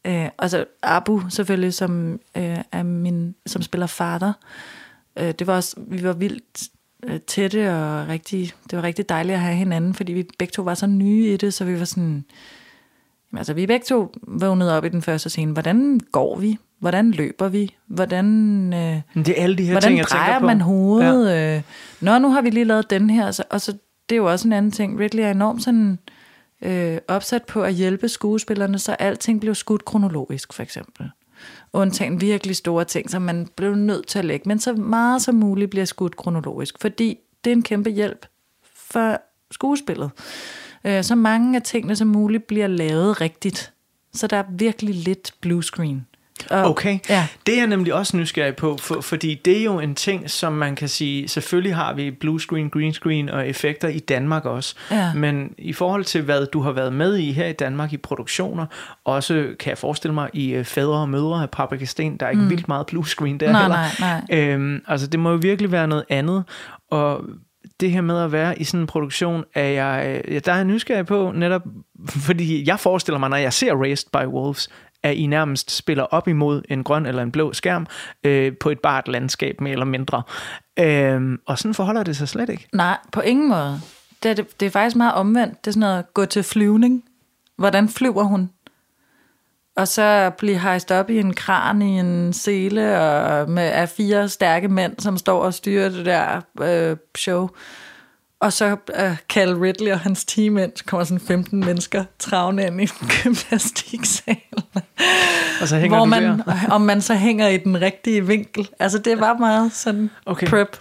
Øh, altså Abu selvfølgelig, som, øh, er min, som spiller fader. Øh, det var også, vi var vildt øh, tætte, og rigtig, det var rigtig dejligt at have hinanden, fordi vi begge to var så nye i det, så vi var sådan... Jamen, altså, vi begge to vågnede op i den første scene. Hvordan går vi? Hvordan løber vi? Hvordan, øh, Men det er alle de her hvordan ting, jeg drejer på. man hovedet? Ja. Øh, Nå, nu har vi lige lavet den her. Så, og så, det er jo også en anden ting. Ridley er enormt sådan, øh, opsat på at hjælpe skuespillerne, så alting blev skudt kronologisk, for eksempel. Undtagen virkelig store ting, som man blev nødt til at lægge. Men så meget som muligt bliver skudt kronologisk, fordi det er en kæmpe hjælp for skuespillet. Øh, så mange af tingene som muligt bliver lavet rigtigt. Så der er virkelig lidt blue screen. Og, Okay, Ja. det er jeg nemlig også nysgerrig på, for, fordi det er jo en ting, som man kan sige, selvfølgelig har vi blue screen, green screen og effekter i Danmark også, Ja. men i forhold til hvad du har været med i her i Danmark i produktioner, også kan jeg forestille mig i uh, Fædre og Mødre af Paprika Sten, der er ikke mm. Mm. vildt meget blue screen der Nej, heller. nej, nej. Øhm, altså det må jo virkelig være noget andet, og det her med at være i sådan en produktion, er jeg, ja, der er jeg nysgerrig på netop, fordi jeg forestiller mig, når jeg ser Raised by Wolves, at I nærmest spiller op imod en grøn eller en blå skærm øh, på et bart landskab, mere eller mindre. Øh, og sådan forholder det sig slet ikke. Nej, på ingen måde. Det, er- det, det er faktisk meget omvendt. Det er sådan noget, gå til flyvning. Hvordan flyver hun? Og så blive hejst op i en kran i en sele og med af fire stærke mænd, som står og styrer det der øh, show. Og så øh, Cal Ridley og hans team ind, så kommer sådan 15 mennesker travne ind i en gymnastiksal. Og så hænger hvor man, der. om man så hænger i den rigtige vinkel. Altså det var meget sådan okay. prep.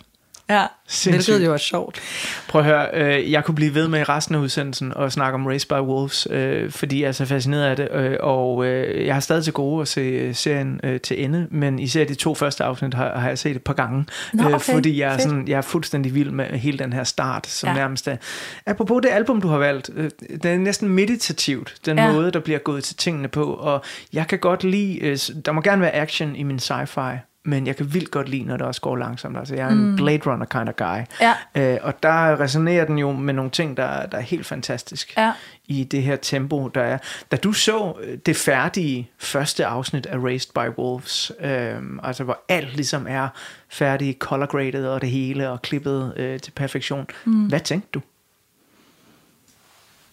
Ja, Sindssygt. hvilket jo er sjovt. Prøv at høre, øh, jeg kunne blive ved med resten af udsendelsen og snakke om Race by Wolves, øh, fordi jeg er så fascineret af det, øh, og øh, jeg har stadig til gode at se øh, serien øh, til ende, men især de to første afsnit har, har jeg set et par gange, Nå, okay. fordi jeg er, Fedt. sådan, jeg er fuldstændig vild med hele den her start, som ja. Nærmest er... Apropos det album, du har valgt, øh, det er næsten meditativt, den Ja. måde, der bliver gået til tingene på, og jeg kan godt lide, øh, der må gerne være action i min sci-fi, men jeg kan vildt godt lide, når det også går langsomt. Altså, jeg er en Mm. Blade Runner kind of guy. Ja. Øh, og der resonerer den jo med nogle ting, der, der er helt fantastisk Ja. i det her tempo, der er. Da du så øh, det færdige første afsnit af Raised by Wolves, øh, altså hvor alt ligesom er færdig, color graded og det hele, og klippet øh, til perfektion. Mm. Hvad tænkte du?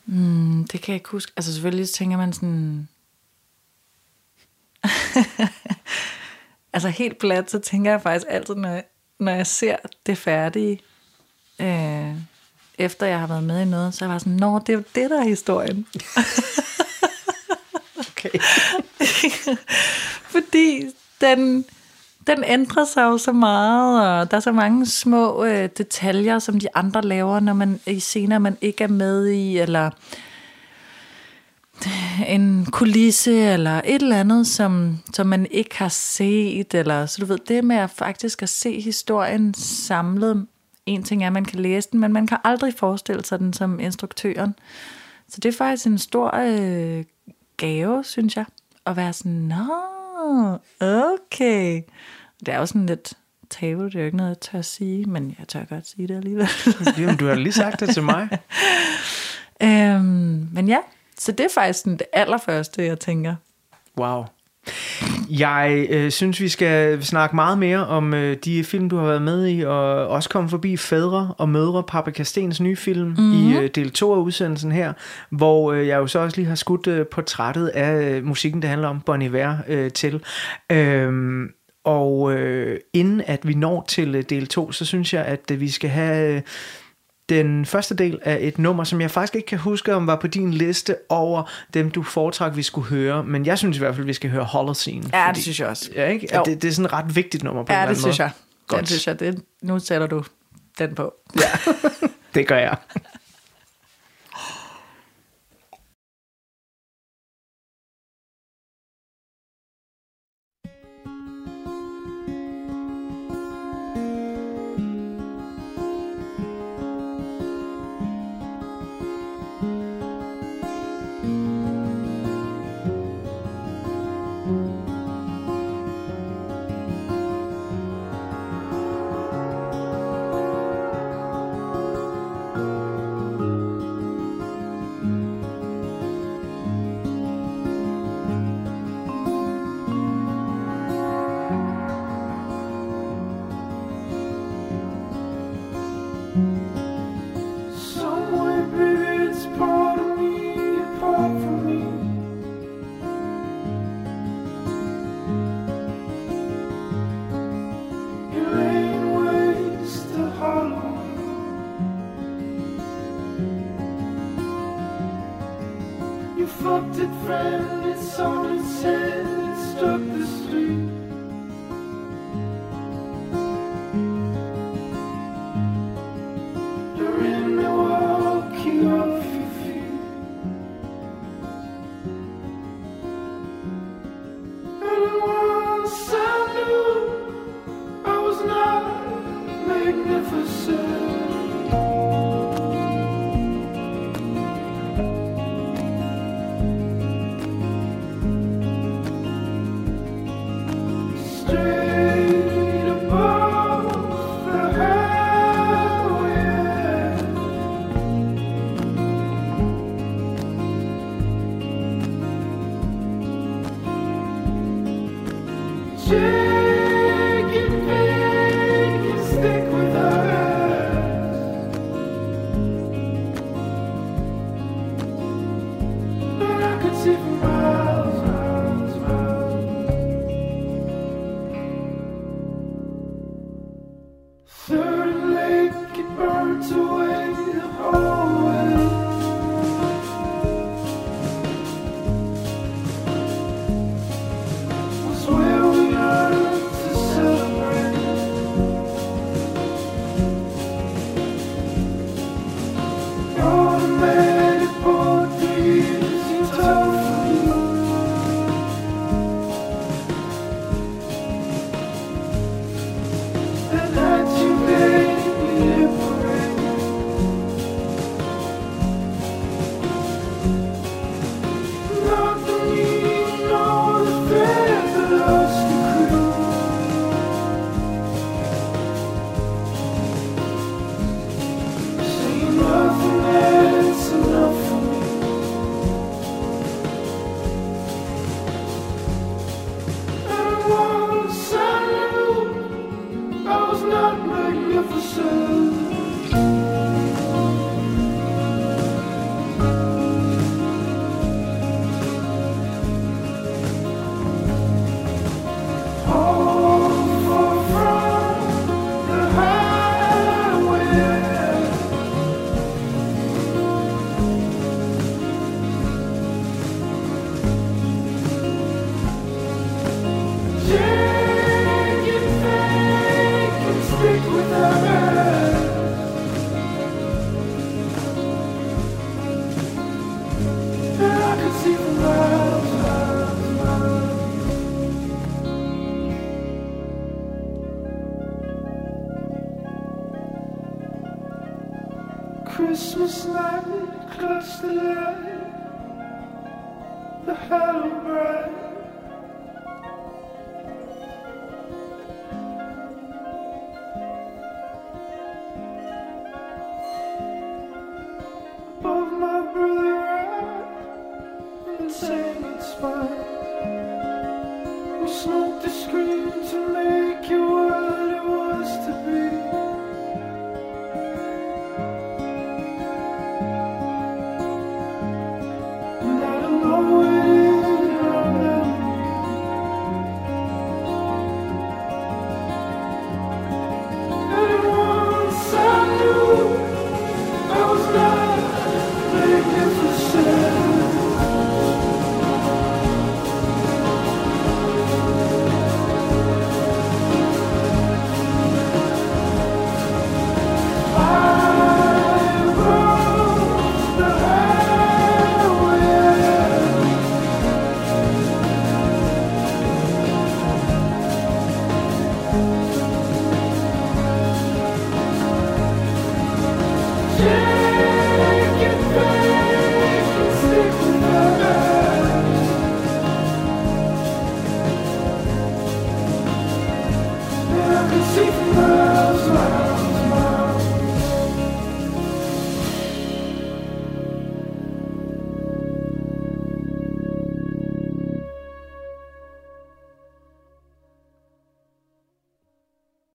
Mm, det kan jeg ikke huske. Altså selvfølgelig tænker man sådan... altså helt plat, så tænker jeg faktisk altid, når jeg, når jeg ser det færdige, øh, efter jeg har været med i noget, så er jeg bare sådan, nå, det er jo det, der er historien. okay. Fordi den, den ændrer sig jo så meget, og der er så mange små øh, detaljer, som de andre laver, når man i scener, man ikke er med i, eller en kulisse, eller et eller andet, som, som man ikke har set, eller så du ved, det med at faktisk at se historien samlet, en ting er, at man kan læse den, men man kan aldrig forestille sig den som instruktøren. Så det er faktisk en stor øh, gave, synes jeg, at være sådan, nå, okay. Det er jo sådan lidt tabu, det er jo ikke noget, jeg tør sige, men jeg tør godt sige det alligevel. Jamen, du har lige sagt det til mig. øhm, men ja, så det er faktisk det allerførste, jeg tænker. Wow. Jeg øh, synes, vi skal snakke meget mere om øh, de film, du har været med i, og også komme forbi Fædre og Mødre, Paprika Stens nye film, Mhm. mm-hmm. i øh, del 2 af udsendelsen her, hvor øh, jeg jo så også lige har skudt øh, portrættet af øh, musikken, det handler om, Bon Iver, øh, til. Øhm, og øh, inden at vi når til øh, del 2, så synes jeg, at øh, vi skal have... Den første del af et nummer, som jeg faktisk ikke kan huske, om var på din liste over dem, du foretrak, vi skulle høre. Men jeg synes i hvert fald, vi skal høre Holocene. Ja, det synes jeg også. Ja, ikke? At det, det er sådan et ret vigtigt nummer på en Ja, eller det anden synes måde. jeg. Godt. Det synes jeg. Det, nu sætter du den på. Ja, det gør jeg. Christmas night, clutch the light, the hollow bright.